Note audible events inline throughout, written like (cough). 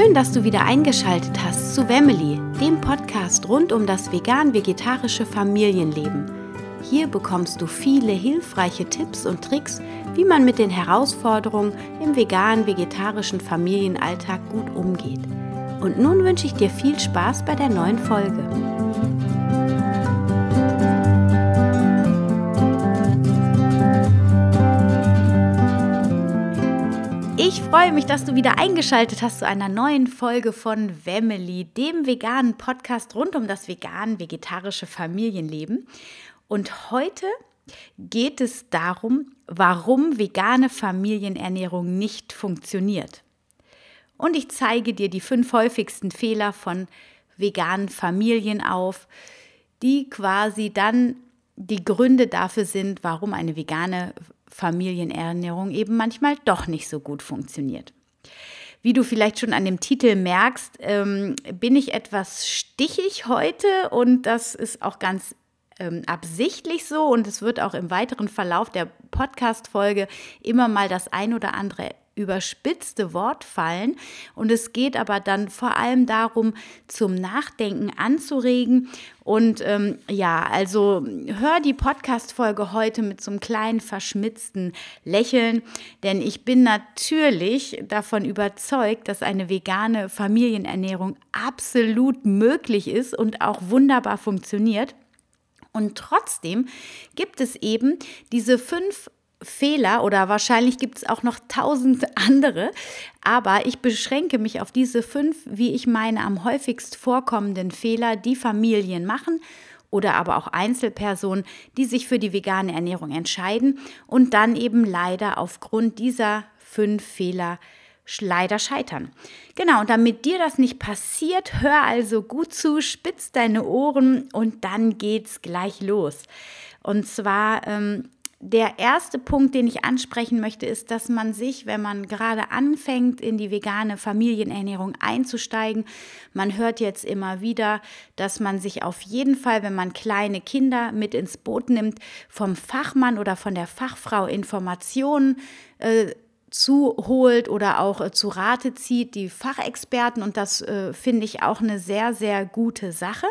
Schön, dass du wieder eingeschaltet hast zu Wemily, dem Podcast rund um das vegan-vegetarische Familienleben. Hier bekommst du viele hilfreiche Tipps und Tricks, wie man mit den Herausforderungen im vegan-vegetarischen Familienalltag gut umgeht. Und nun wünsche ich dir viel Spaß bei der neuen Folge. Ich freue mich, dass du wieder eingeschaltet hast zu einer neuen Folge von Family, dem veganen Podcast rund um das vegan-vegetarische Familienleben. Und heute geht es darum, warum vegane Familienernährung nicht funktioniert. Und ich zeige dir die fünf häufigsten Fehler von veganen Familien auf, die quasi dann die Gründe dafür sind, warum eine vegane Familienernährung eben manchmal doch nicht so gut funktioniert. Wie du vielleicht schon an dem Titel merkst, ähm, bin ich etwas stichig heute und das ist auch ganz ähm, absichtlich so und es wird auch im weiteren Verlauf der Podcast-Folge immer mal das ein oder andere überspitzte Wort fallen. Und es geht aber dann vor allem darum, zum Nachdenken anzuregen. Und ähm, ja, also hör die Podcast-Folge heute mit so einem kleinen verschmitzten Lächeln, denn ich bin natürlich davon überzeugt, dass eine vegane Familienernährung absolut möglich ist und auch wunderbar funktioniert. Und trotzdem gibt es eben diese fünf Fehler oder wahrscheinlich gibt es auch noch tausend (laughs) andere, aber ich beschränke mich auf diese fünf, wie ich meine, am häufigst vorkommenden Fehler, die Familien machen oder aber auch Einzelpersonen, die sich für die vegane Ernährung entscheiden und dann eben leider aufgrund dieser fünf Fehler leider scheitern. Genau, und damit dir das nicht passiert, hör also gut zu, spitz deine Ohren und dann geht's gleich los. Und zwar ähm, der erste Punkt, den ich ansprechen möchte, ist, dass man sich, wenn man gerade anfängt, in die vegane Familienernährung einzusteigen, man hört jetzt immer wieder, dass man sich auf jeden Fall, wenn man kleine Kinder mit ins Boot nimmt, vom Fachmann oder von der Fachfrau Informationen äh, zuholt oder auch äh, zu Rate zieht, die Fachexperten. Und das äh, finde ich auch eine sehr, sehr gute Sache.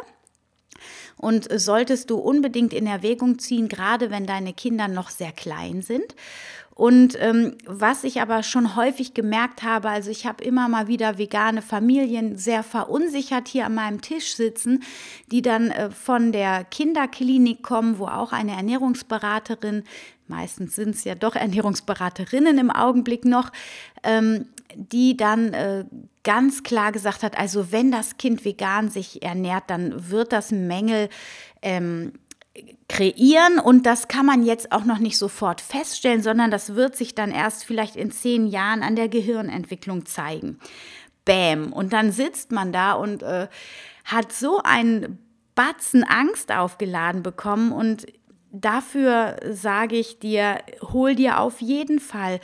Und solltest du unbedingt in Erwägung ziehen, gerade wenn deine Kinder noch sehr klein sind. Und ähm, was ich aber schon häufig gemerkt habe, also ich habe immer mal wieder vegane Familien sehr verunsichert hier an meinem Tisch sitzen, die dann äh, von der Kinderklinik kommen, wo auch eine Ernährungsberaterin, meistens sind es ja doch Ernährungsberaterinnen im Augenblick noch, ähm, die dann äh, ganz klar gesagt hat, also wenn das Kind vegan sich ernährt, dann wird das Mängel ähm, kreieren und das kann man jetzt auch noch nicht sofort feststellen, sondern das wird sich dann erst vielleicht in zehn Jahren an der Gehirnentwicklung zeigen. Bäm. Und dann sitzt man da und äh, hat so einen Batzen Angst aufgeladen bekommen und dafür sage ich dir, hol dir auf jeden Fall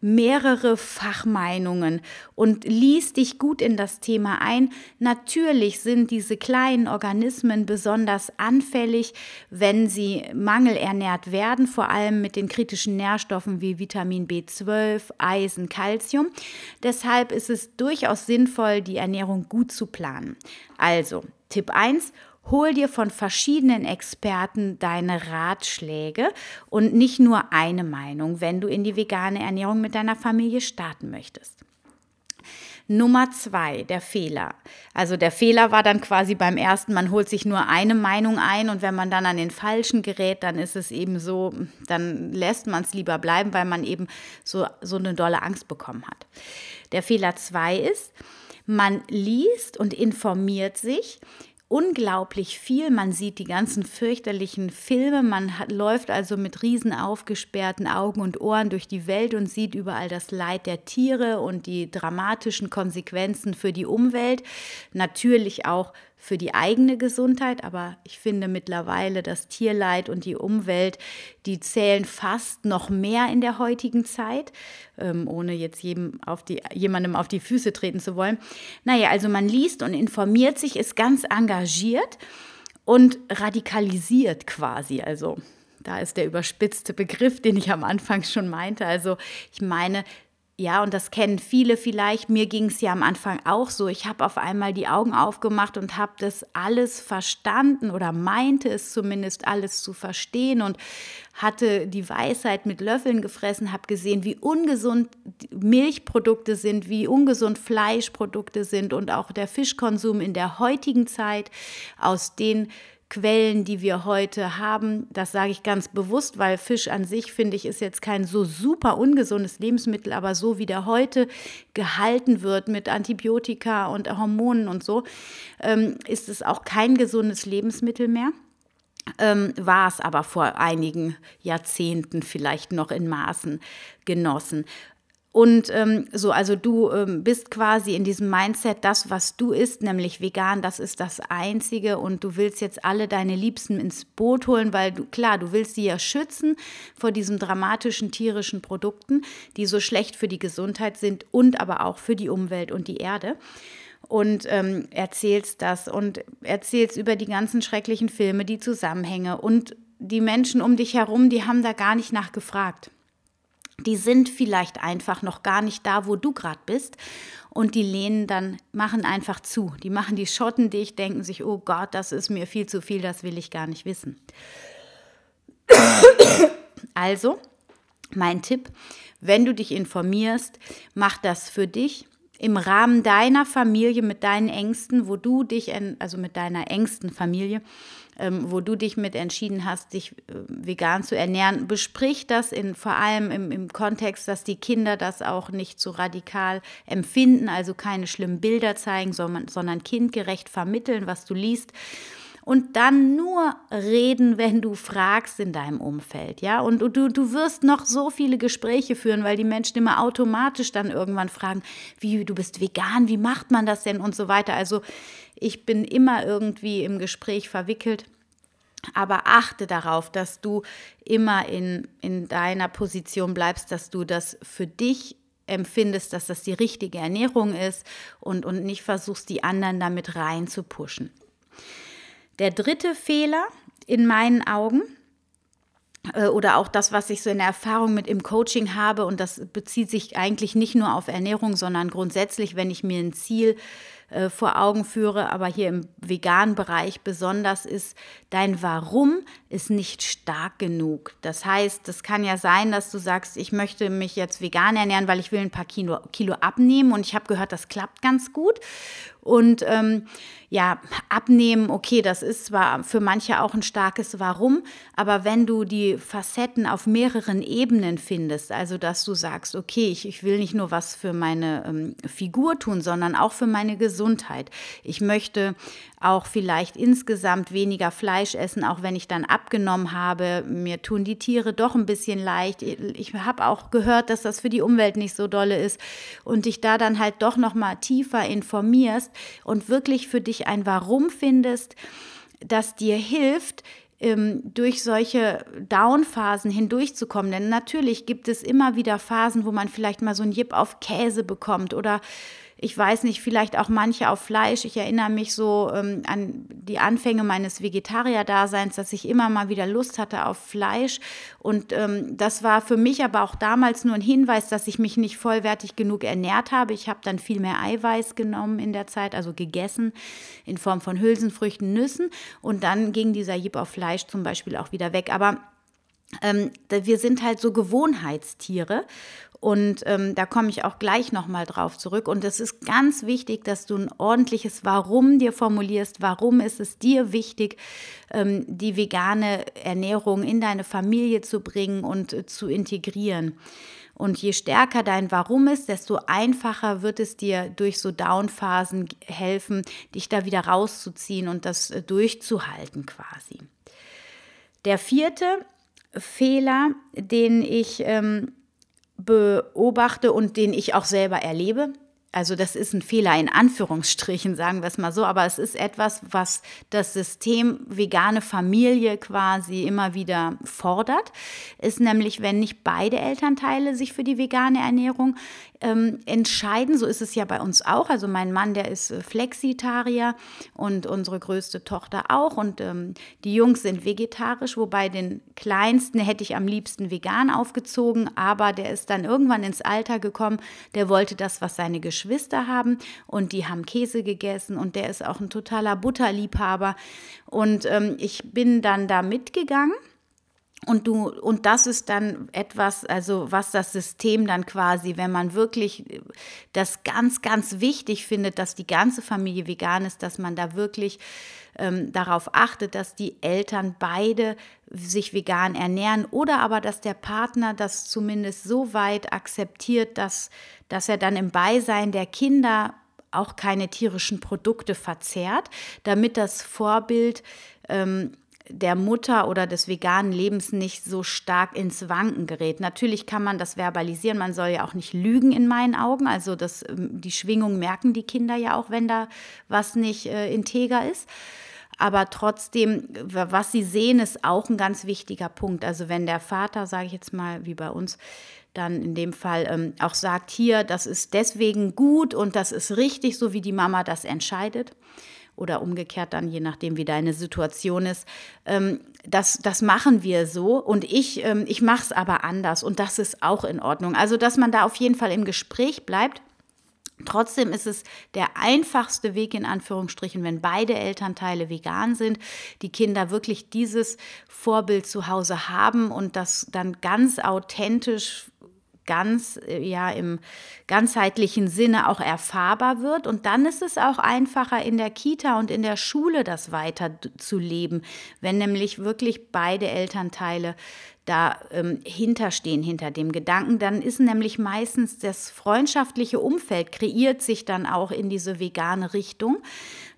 mehrere Fachmeinungen und lies dich gut in das Thema ein. Natürlich sind diese kleinen Organismen besonders anfällig, wenn sie mangelernährt werden, vor allem mit den kritischen Nährstoffen wie Vitamin B12, Eisen, Calcium. Deshalb ist es durchaus sinnvoll, die Ernährung gut zu planen. Also, Tipp 1, Hol dir von verschiedenen Experten deine Ratschläge und nicht nur eine Meinung, wenn du in die vegane Ernährung mit deiner Familie starten möchtest. Nummer zwei, der Fehler. Also der Fehler war dann quasi beim ersten, man holt sich nur eine Meinung ein und wenn man dann an den falschen gerät, dann ist es eben so, dann lässt man es lieber bleiben, weil man eben so, so eine dolle Angst bekommen hat. Der Fehler zwei ist, man liest und informiert sich unglaublich viel. Man sieht die ganzen fürchterlichen Filme. Man hat, läuft also mit riesen aufgesperrten Augen und Ohren durch die Welt und sieht überall das Leid der Tiere und die dramatischen Konsequenzen für die Umwelt. Natürlich auch für die eigene Gesundheit, aber ich finde mittlerweile das Tierleid und die Umwelt, die zählen fast noch mehr in der heutigen Zeit, ähm, ohne jetzt jedem auf die, jemandem auf die Füße treten zu wollen. Naja, also man liest und informiert sich, ist ganz engagiert und radikalisiert quasi. Also da ist der überspitzte Begriff, den ich am Anfang schon meinte. Also ich meine, Ja, und das kennen viele vielleicht. Mir ging es ja am Anfang auch so. Ich habe auf einmal die Augen aufgemacht und habe das alles verstanden oder meinte es zumindest alles zu verstehen und hatte die Weisheit mit Löffeln gefressen, habe gesehen, wie ungesund Milchprodukte sind, wie ungesund Fleischprodukte sind und auch der Fischkonsum in der heutigen Zeit aus den Quellen, die wir heute haben. Das sage ich ganz bewusst, weil Fisch an sich, finde ich, ist jetzt kein so super ungesundes Lebensmittel, aber so wie der heute gehalten wird mit Antibiotika und Hormonen und so, ähm, ist es auch kein gesundes Lebensmittel mehr. Ähm, war es aber vor einigen Jahrzehnten vielleicht noch in Maßen genossen. Und ähm, so, also du ähm, bist quasi in diesem Mindset, das, was du isst, nämlich vegan, das ist das Einzige. Und du willst jetzt alle deine Liebsten ins Boot holen, weil du, klar, du willst sie ja schützen vor diesen dramatischen tierischen Produkten, die so schlecht für die Gesundheit sind und aber auch für die Umwelt und die Erde. Und ähm, erzählst das und erzählst über die ganzen schrecklichen Filme, die Zusammenhänge. Und die Menschen um dich herum, die haben da gar nicht nachgefragt die sind vielleicht einfach noch gar nicht da, wo du gerade bist. Und die lehnen dann, machen einfach zu. Die machen die Schotten dich, denken sich, oh Gott, das ist mir viel zu viel, das will ich gar nicht wissen. Also, mein Tipp, wenn du dich informierst, mach das für dich im Rahmen deiner Familie mit deinen Ängsten, wo du dich, also mit deiner engsten Familie, wo du dich mit entschieden hast, dich äh, vegan zu ernähren. Besprich das in, vor allem im, im Kontext, dass die Kinder das auch nicht so radikal empfinden, also keine schlimmen Bilder zeigen, sondern, sondern kindgerecht vermitteln, was du liest und dann nur reden, wenn du fragst in deinem Umfeld, ja? Und du, du wirst noch so viele Gespräche führen, weil die Menschen immer automatisch dann irgendwann fragen, wie, du bist vegan, wie macht man das denn und so weiter. Also ich bin immer irgendwie im Gespräch verwickelt. Aber achte darauf, dass du immer in, in deiner Position bleibst, dass du das für dich empfindest, dass das die richtige Ernährung ist und, und nicht versuchst, die anderen damit rein. Der dritte Fehler in meinen Augen äh, oder auch das, was ich so in der Erfahrung mit im Coaching habe, und das bezieht sich eigentlich nicht nur auf Ernährung, sondern grundsätzlich, wenn ich mir ein Ziel äh, vor Augen führe, aber hier im veganen Bereich besonders ist, dein Warum ist nicht stark genug. Das heißt, es kann ja sein, dass du sagst, ich möchte mich jetzt vegan ernähren, weil ich will ein paar Kilo, Kilo abnehmen und ich habe gehört, das klappt ganz gut. Und ähm, ja, abnehmen, okay, das ist zwar für manche auch ein starkes Warum, aber wenn du die Facetten auf mehreren Ebenen findest, also dass du sagst, okay, ich, ich will nicht nur was für meine ähm, Figur tun, sondern auch für meine Gesundheit. Ich möchte auch vielleicht insgesamt weniger Fleisch essen, auch wenn ich dann abgenommen habe. Mir tun die Tiere doch ein bisschen leicht. Ich habe auch gehört, dass das für die Umwelt nicht so dolle ist und dich da dann halt doch noch mal tiefer informierst und wirklich für dich ein Warum findest, das dir hilft, ähm, durch solche Down-Phasen hindurchzukommen. Denn natürlich gibt es immer wieder Phasen, wo man vielleicht mal so ein Jip auf Käse bekommt oder ich weiß nicht, vielleicht auch manche auf Fleisch. Ich erinnere mich so ähm, an die Anfänge meines Vegetarier-Daseins, dass ich immer mal wieder Lust hatte auf Fleisch. Und ähm, das war für mich aber auch damals nur ein Hinweis, dass ich mich nicht vollwertig genug ernährt habe. Ich habe dann viel mehr Eiweiß genommen in der Zeit, also gegessen in Form von Hülsenfrüchten, Nüssen. Und dann ging dieser Jip auf Fleisch zum Beispiel auch wieder weg. Aber ähm, wir sind halt so Gewohnheitstiere und ähm, da komme ich auch gleich nochmal drauf zurück. Und es ist ganz wichtig, dass du ein ordentliches Warum dir formulierst. Warum ist es dir wichtig, ähm, die vegane Ernährung in deine Familie zu bringen und äh, zu integrieren? Und je stärker dein Warum ist, desto einfacher wird es dir durch so Downphasen helfen, dich da wieder rauszuziehen und das äh, durchzuhalten quasi. Der vierte Fehler, den ich ähm, beobachte und den ich auch selber erlebe, also das ist ein Fehler in Anführungsstrichen, sagen wir es mal so, aber es ist etwas, was das System vegane Familie quasi immer wieder fordert, ist nämlich, wenn nicht beide Elternteile sich für die vegane Ernährung ähm, entscheiden. So ist es ja bei uns auch. Also mein Mann, der ist äh, Flexitarier und unsere größte Tochter auch. Und ähm, die Jungs sind vegetarisch, wobei den kleinsten hätte ich am liebsten vegan aufgezogen, aber der ist dann irgendwann ins Alter gekommen. Der wollte das, was seine Geschwister haben und die haben Käse gegessen und der ist auch ein totaler Butterliebhaber. Und ähm, ich bin dann da mitgegangen und du, und das ist dann etwas, also was das System dann quasi, wenn man wirklich das ganz, ganz wichtig findet, dass die ganze Familie vegan ist, dass man da wirklich ähm, darauf achtet, dass die Eltern beide sich vegan ernähren oder aber, dass der Partner das zumindest so weit akzeptiert, dass, dass er dann im Beisein der Kinder auch keine tierischen Produkte verzehrt, damit das Vorbild ähm, der Mutter oder des veganen Lebens nicht so stark ins Wanken gerät. Natürlich kann man das verbalisieren, man soll ja auch nicht lügen in meinen Augen. Also das, ähm, die Schwingung merken die Kinder ja auch, wenn da was nicht äh, integer ist. Aber trotzdem, was sie sehen, ist auch ein ganz wichtiger Punkt. Also wenn der Vater, sage ich jetzt mal, wie bei uns, dann in dem Fall ähm, auch sagt, hier, das ist deswegen gut und das ist richtig, so wie die Mama das entscheidet oder umgekehrt dann, je nachdem, wie deine Situation ist. Ähm, das, das machen wir so und ich, ähm, ich mache es aber anders und das ist auch in Ordnung. Also, dass man da auf jeden Fall im Gespräch bleibt. Trotzdem ist es der einfachste Weg in Anführungsstrichen, wenn beide Elternteile vegan sind, die Kinder wirklich dieses Vorbild zu Hause haben und das dann ganz authentisch ganz äh, ja im ganzheitlichen Sinne auch erfahrbar wird. Und dann ist es auch einfacher in der Kita und in der Schule das weiter zu leben, wenn nämlich wirklich beide Elternteile da ähm, hinterstehen hinter dem Gedanken, dann ist nämlich meistens das freundschaftliche Umfeld kreiert sich dann auch in diese vegane Richtung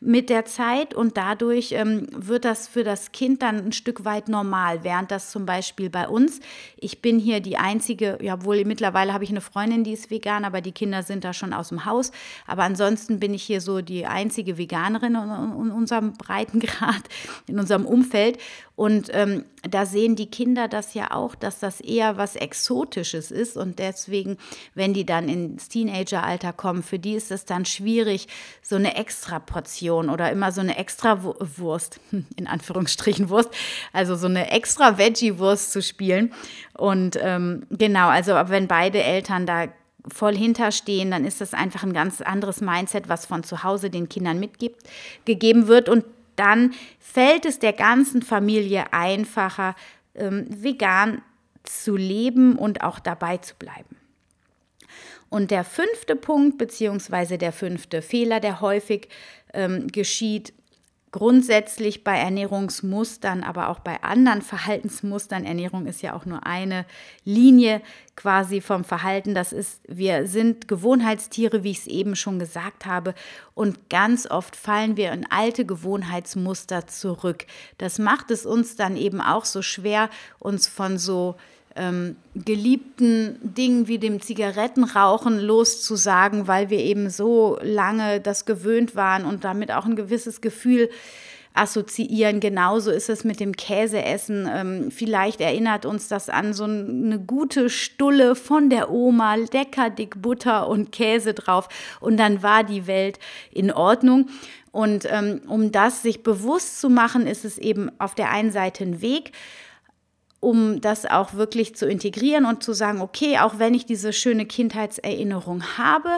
mit der Zeit und dadurch ähm, wird das für das Kind dann ein Stück weit normal, während das zum Beispiel bei uns, ich bin hier die einzige, ja wohl mittlerweile habe ich eine Freundin, die ist vegan, aber die Kinder sind da schon aus dem Haus, aber ansonsten bin ich hier so die einzige Veganerin in, in unserem Breitengrad, in unserem Umfeld. Und ähm, da sehen die Kinder das ja auch, dass das eher was Exotisches ist und deswegen, wenn die dann ins Teenageralter kommen, für die ist es dann schwierig, so eine extra Portion Portion oder immer so eine extra Wurst, (laughs) in Anführungsstrichen Wurst, also so eine extra Veggie-Wurst zu spielen. Und ähm, genau, also wenn beide Eltern da voll hinterstehen, dann ist das einfach ein ganz anderes Mindset, was von zu Hause den Kindern mitgegeben wird. Und dann fällt es der ganzen Familie einfacher, ähm, vegan zu leben und auch dabei zu bleiben. Und der fünfte Punkt, beziehungsweise der fünfte Fehler, der häufig ähm, geschieht, grundsätzlich bei Ernährungsmustern, aber auch bei anderen Verhaltensmustern. Ernährung ist ja auch nur eine Linie quasi vom Verhalten. Das ist, wir sind Gewohnheitstiere, wie ich es eben schon gesagt habe. Und ganz oft fallen wir in alte Gewohnheitsmuster zurück. Das macht es uns dann eben auch so schwer, uns von so ähm, geliebten Dingen wie dem Zigarettenrauchen loszusagen, weil wir eben so lange das gewöhnt waren und damit auch ein gewisses Gefühl assoziieren. Genauso ist es mit dem Käseessen. Ähm, vielleicht erinnert uns das an so eine gute Stulle von der Oma, lecker dick Butter und Käse drauf und dann war die Welt in Ordnung. Und ähm, um das sich bewusst zu machen, ist es eben auf der einen Seite ein Weg, um das auch wirklich zu integrieren und zu sagen, okay, auch wenn ich diese schöne Kindheitserinnerung habe,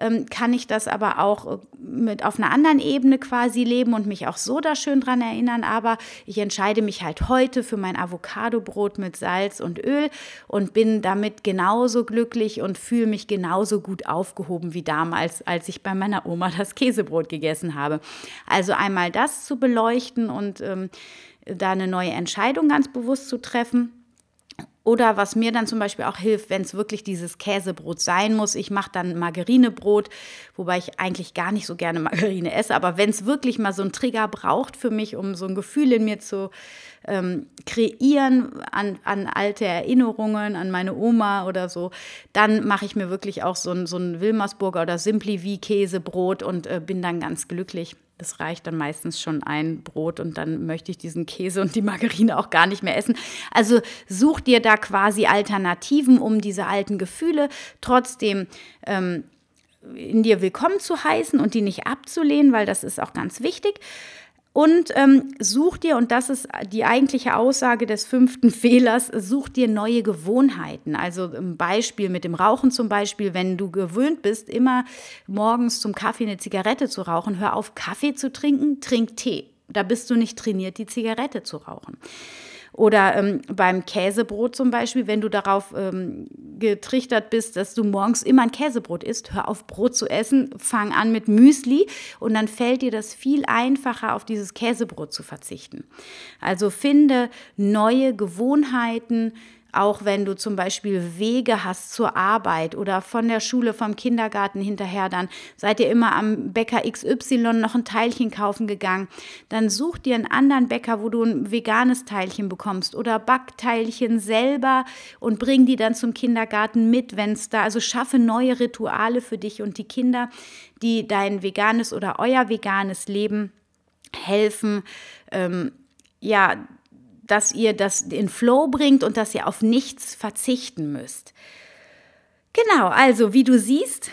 ähm, kann ich das aber auch äh, mit auf einer anderen Ebene quasi leben und mich auch so da schön dran erinnern. Aber ich entscheide mich halt heute für mein Avocadobrot mit Salz und Öl und bin damit genauso glücklich und fühle mich genauso gut aufgehoben wie damals, als ich bei meiner Oma das Käsebrot gegessen habe. Also einmal das zu beleuchten und ähm, da eine neue Entscheidung ganz bewusst zu treffen. Oder was mir dann zum Beispiel auch hilft, wenn es wirklich dieses Käsebrot sein muss, ich mache dann Margarinebrot, wobei ich eigentlich gar nicht so gerne Margarine esse, aber wenn es wirklich mal so einen Trigger braucht für mich, um so ein Gefühl in mir zu ähm, kreieren an, an alte Erinnerungen, an meine Oma oder so, dann mache ich mir wirklich auch so ein, so ein Wilmersburger oder Simply wie Käsebrot und äh, bin dann ganz glücklich. Das reicht dann meistens schon ein Brot und dann möchte ich diesen Käse und die Margarine auch gar nicht mehr essen. Also such dir da quasi Alternativen, um diese alten Gefühle trotzdem ähm, in dir willkommen zu heißen und die nicht abzulehnen, weil das ist auch ganz wichtig. Und ähm, such dir, und das ist die eigentliche Aussage des fünften Fehlers, such dir neue Gewohnheiten. Also ein Beispiel mit dem Rauchen zum Beispiel, wenn du gewöhnt bist, immer morgens zum Kaffee eine Zigarette zu rauchen, hör auf, Kaffee zu trinken, trink Tee. Da bist du nicht trainiert, die Zigarette zu rauchen. Oder ähm, beim Käsebrot zum Beispiel, wenn du darauf ähm, getrichtert bist, dass du morgens immer ein Käsebrot isst, hör auf Brot zu essen, fang an mit Müsli und dann fällt dir das viel einfacher, auf dieses Käsebrot zu verzichten. Also finde neue Gewohnheiten, auch wenn du zum Beispiel Wege hast zur Arbeit oder von der Schule, vom Kindergarten hinterher, dann seid ihr immer am Bäcker XY noch ein Teilchen kaufen gegangen. Dann such dir einen anderen Bäcker, wo du ein veganes Teilchen bekommst oder Backteilchen selber und bring die dann zum Kindergarten mit, wenn es da, also schaffe neue Rituale für dich und die Kinder, die dein veganes oder euer veganes Leben helfen, ähm, ja, dass ihr das in Flow bringt und dass ihr auf nichts verzichten müsst. Genau, also wie du siehst,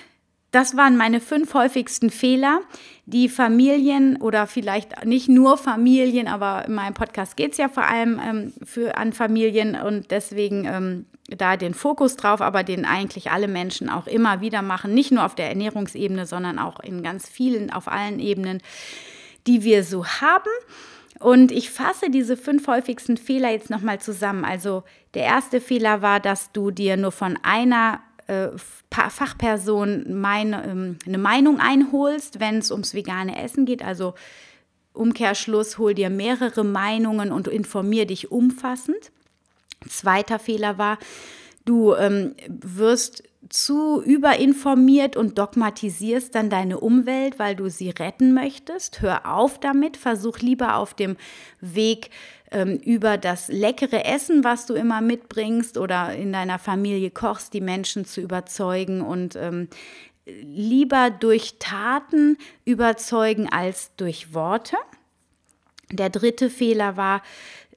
das waren meine fünf häufigsten Fehler, die Familien oder vielleicht nicht nur Familien, aber in meinem Podcast geht es ja vor allem ähm, für, an Familien und deswegen ähm, da den Fokus drauf, aber den eigentlich alle Menschen auch immer wieder machen, nicht nur auf der Ernährungsebene, sondern auch in ganz vielen, auf allen Ebenen, die wir so haben. Und ich fasse diese fünf häufigsten Fehler jetzt nochmal zusammen. Also der erste Fehler war, dass du dir nur von einer äh, Fachperson meine, ähm, eine Meinung einholst, wenn es ums vegane Essen geht. Also Umkehrschluss, hol dir mehrere Meinungen und informier dich umfassend. Zweiter Fehler war, du ähm, wirst zu überinformiert und dogmatisierst dann deine Umwelt, weil du sie retten möchtest. Hör auf damit, versuch lieber auf dem Weg ähm, über das leckere Essen, was du immer mitbringst oder in deiner Familie kochst, die Menschen zu überzeugen und ähm, lieber durch Taten überzeugen als durch Worte. Der dritte Fehler war,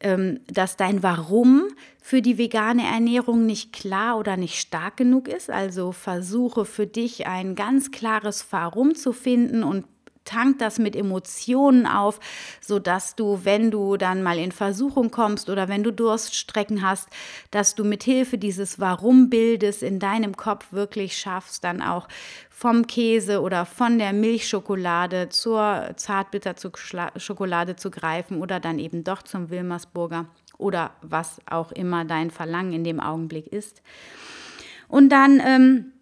ähm, dass dein Warum für die vegane Ernährung nicht klar oder nicht stark genug ist. Also versuche für dich ein ganz klares Warum zu finden und tank das mit Emotionen auf, sodass du, wenn du dann mal in Versuchung kommst oder wenn du Durststrecken hast, dass du mit Hilfe dieses Warum-Bildes in deinem Kopf wirklich schaffst, dann auch vom Käse oder von der Milchschokolade zur Zartbitterschokolade zu greifen oder dann eben doch zum Wilmersburger oder was auch immer dein Verlangen in dem Augenblick ist. Und dann ähm, äh,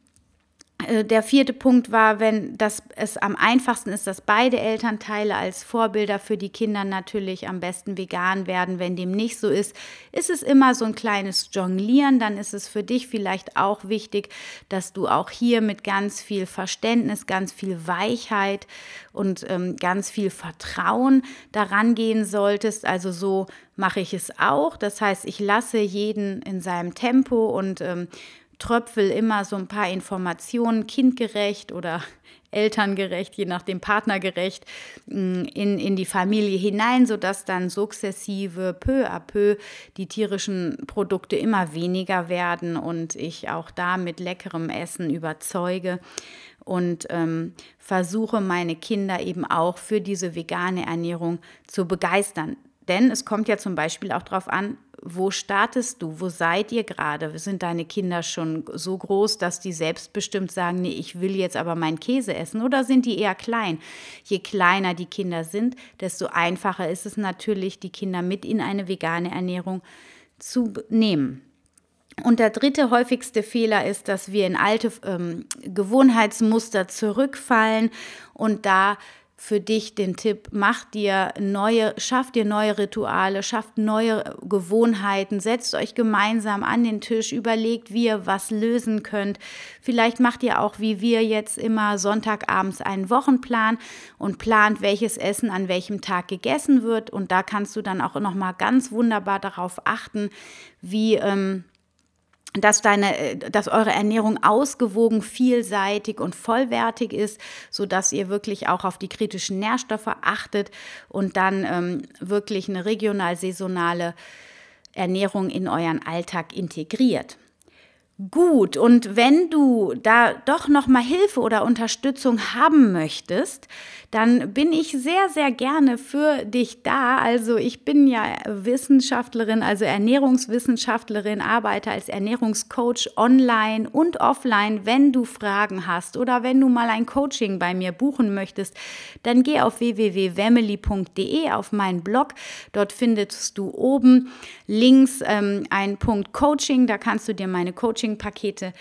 der vierte Punkt war, wenn das es am einfachsten ist, dass beide Elternteile als Vorbilder für die Kinder natürlich am besten vegan werden. Wenn dem nicht so ist, ist es immer so ein kleines Jonglieren. Dann ist es für dich vielleicht auch wichtig, dass du auch hier mit ganz viel Verständnis, ganz viel Weichheit und ähm, ganz viel Vertrauen daran gehen solltest. Also so mache ich es auch. Das heißt, ich lasse jeden in seinem Tempo und ähm, tröpfel immer so ein paar Informationen kindgerecht oder (laughs) elterngerecht, je nachdem partnergerecht, mm, in, in die Familie hinein, sodass dann sukzessive, peu à peu, die tierischen Produkte immer weniger werden und ich auch da mit leckerem Essen überzeuge und ähm, versuche meine Kinder eben auch für diese vegane Ernährung zu begeistern. Denn es kommt ja zum Beispiel auch darauf an, wo startest du? Wo seid ihr gerade? Sind deine Kinder schon so groß, dass die selbstbestimmt sagen, nee, ich will jetzt aber meinen Käse essen? Oder sind die eher klein? Je kleiner die Kinder sind, desto einfacher ist es natürlich, die Kinder mit in eine vegane Ernährung zu nehmen. Und der dritte häufigste Fehler ist, dass wir in alte ähm, Gewohnheitsmuster zurückfallen und da für dich den Tipp, mach dir neue, schaff dir neue Rituale, schafft neue Gewohnheiten, setzt euch gemeinsam an den Tisch, überlegt, wie ihr was lösen könnt. Vielleicht macht ihr auch wie wir jetzt immer Sonntagabends einen Wochenplan und plant, welches Essen an welchem Tag gegessen wird und da kannst du dann auch noch mal ganz wunderbar darauf achten, wie ähm, dass deine, äh, dass eure Ernährung ausgewogen, vielseitig und vollwertig ist, so dass ihr wirklich auch auf die kritischen Nährstoffe achtet und dann ähm, wirklich eine regional saisonale Ernährung in euren Alltag integriert. Gut, und wenn du da doch noch mal Hilfe oder Unterstützung haben möchtest, dann bin ich sehr, sehr gerne für dich da. Also ich bin ja Wissenschaftlerin, also Ernährungswissenschaftlerin, arbeite als Ernährungscoach online und offline. Wenn du Fragen hast oder wenn du mal ein Coaching bei mir buchen möchtest, dann geh auf www.wemily.de auf meinen Blog. Dort findest du oben links ähm, einen Punkt Coaching. Da kannst du dir meine Coaching-Pakete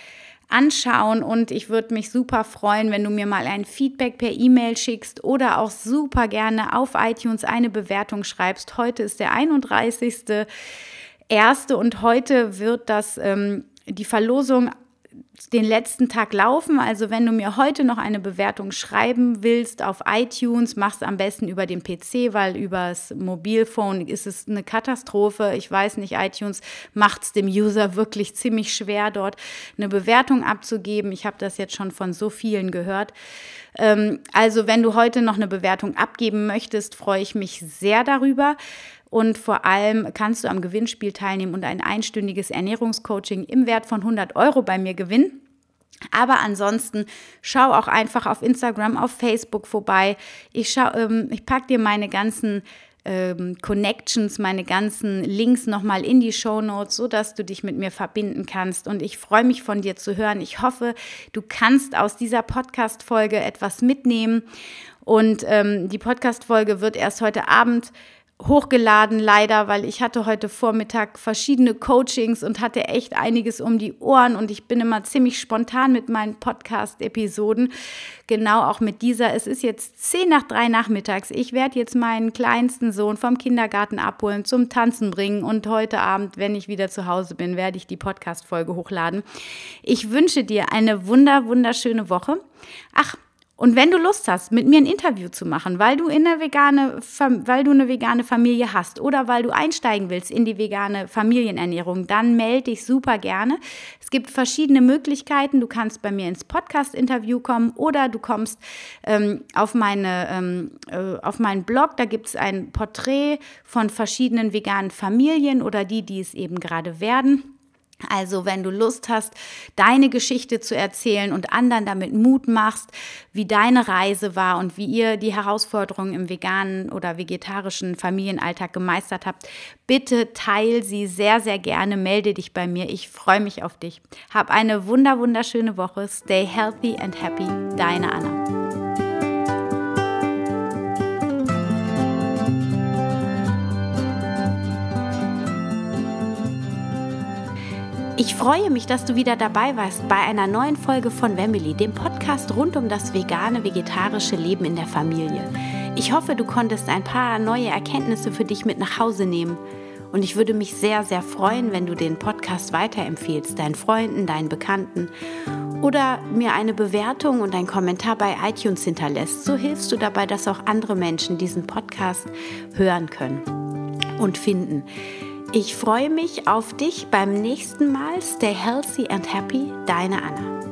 anschauen und ich würde mich super freuen, wenn du mir mal ein Feedback per E-Mail schickst oder auch super gerne auf iTunes eine Bewertung schreibst. Heute ist der 31. Erste und heute wird das ähm, die Verlosung den letzten Tag laufen. Also wenn du mir heute noch eine Bewertung schreiben willst auf iTunes, mach es am besten über den PC, weil übers Mobilphone ist es eine Katastrophe. Ich weiß nicht, iTunes macht es dem User wirklich ziemlich schwer, dort eine Bewertung abzugeben. Ich habe das jetzt schon von so vielen gehört. Ähm, also wenn du heute noch eine Bewertung abgeben möchtest, freue ich mich sehr darüber. Und vor allem kannst du am Gewinnspiel teilnehmen und ein einstündiges Ernährungscoaching im Wert von 100 Euro bei mir gewinnen. Aber ansonsten schau auch einfach auf Instagram, auf Facebook vorbei. Ich, ähm, ich packe dir meine ganzen ähm, Connections, meine ganzen Links nochmal in die Show Notes, sodass du dich mit mir verbinden kannst. Und ich freue mich von dir zu hören. Ich hoffe, du kannst aus dieser Podcast-Folge etwas mitnehmen. Und ähm, die Podcast-Folge wird erst heute Abend hochgeladen, leider, weil ich hatte heute Vormittag verschiedene Coachings und hatte echt einiges um die Ohren und ich bin immer ziemlich spontan mit meinen Podcast-Episoden. Genau auch mit dieser. Es ist jetzt zehn nach drei nachmittags. Ich werde jetzt meinen kleinsten Sohn vom Kindergarten abholen, zum Tanzen bringen und heute Abend, wenn ich wieder zu Hause bin, werde ich die Podcast-Folge hochladen. Ich wünsche dir eine wunder, wunderschöne Woche. Ach, und wenn du Lust hast, mit mir ein Interview zu machen, weil du, in eine vegane, weil du eine vegane Familie hast oder weil du einsteigen willst in die vegane Familienernährung, dann melde dich super gerne. Es gibt verschiedene Möglichkeiten. Du kannst bei mir ins Podcast-Interview kommen oder du kommst ähm, auf, meine, ähm, äh, auf meinen Blog. Da gibt es ein Porträt von verschiedenen veganen Familien oder die, die es eben gerade werden. Also wenn du Lust hast, deine Geschichte zu erzählen und anderen damit Mut machst, wie deine Reise war und wie ihr die Herausforderungen im veganen oder vegetarischen Familienalltag gemeistert habt, bitte teil sie sehr, sehr gerne. Melde dich bei mir. Ich freue mich auf dich. Hab eine wunder, wunderschöne Woche. Stay healthy and happy. Deine Anna. Ich freue mich, dass du wieder dabei warst bei einer neuen Folge von Family, dem Podcast rund um das vegane, vegetarische Leben in der Familie. Ich hoffe, du konntest ein paar neue Erkenntnisse für dich mit nach Hause nehmen. Und ich würde mich sehr, sehr freuen, wenn du den Podcast weiterempfehlst, deinen Freunden, deinen Bekannten oder mir eine Bewertung und einen Kommentar bei iTunes hinterlässt. So hilfst du dabei, dass auch andere Menschen diesen Podcast hören können und finden. Ich freue mich auf dich beim nächsten Mal. Stay healthy and happy, deine Anna.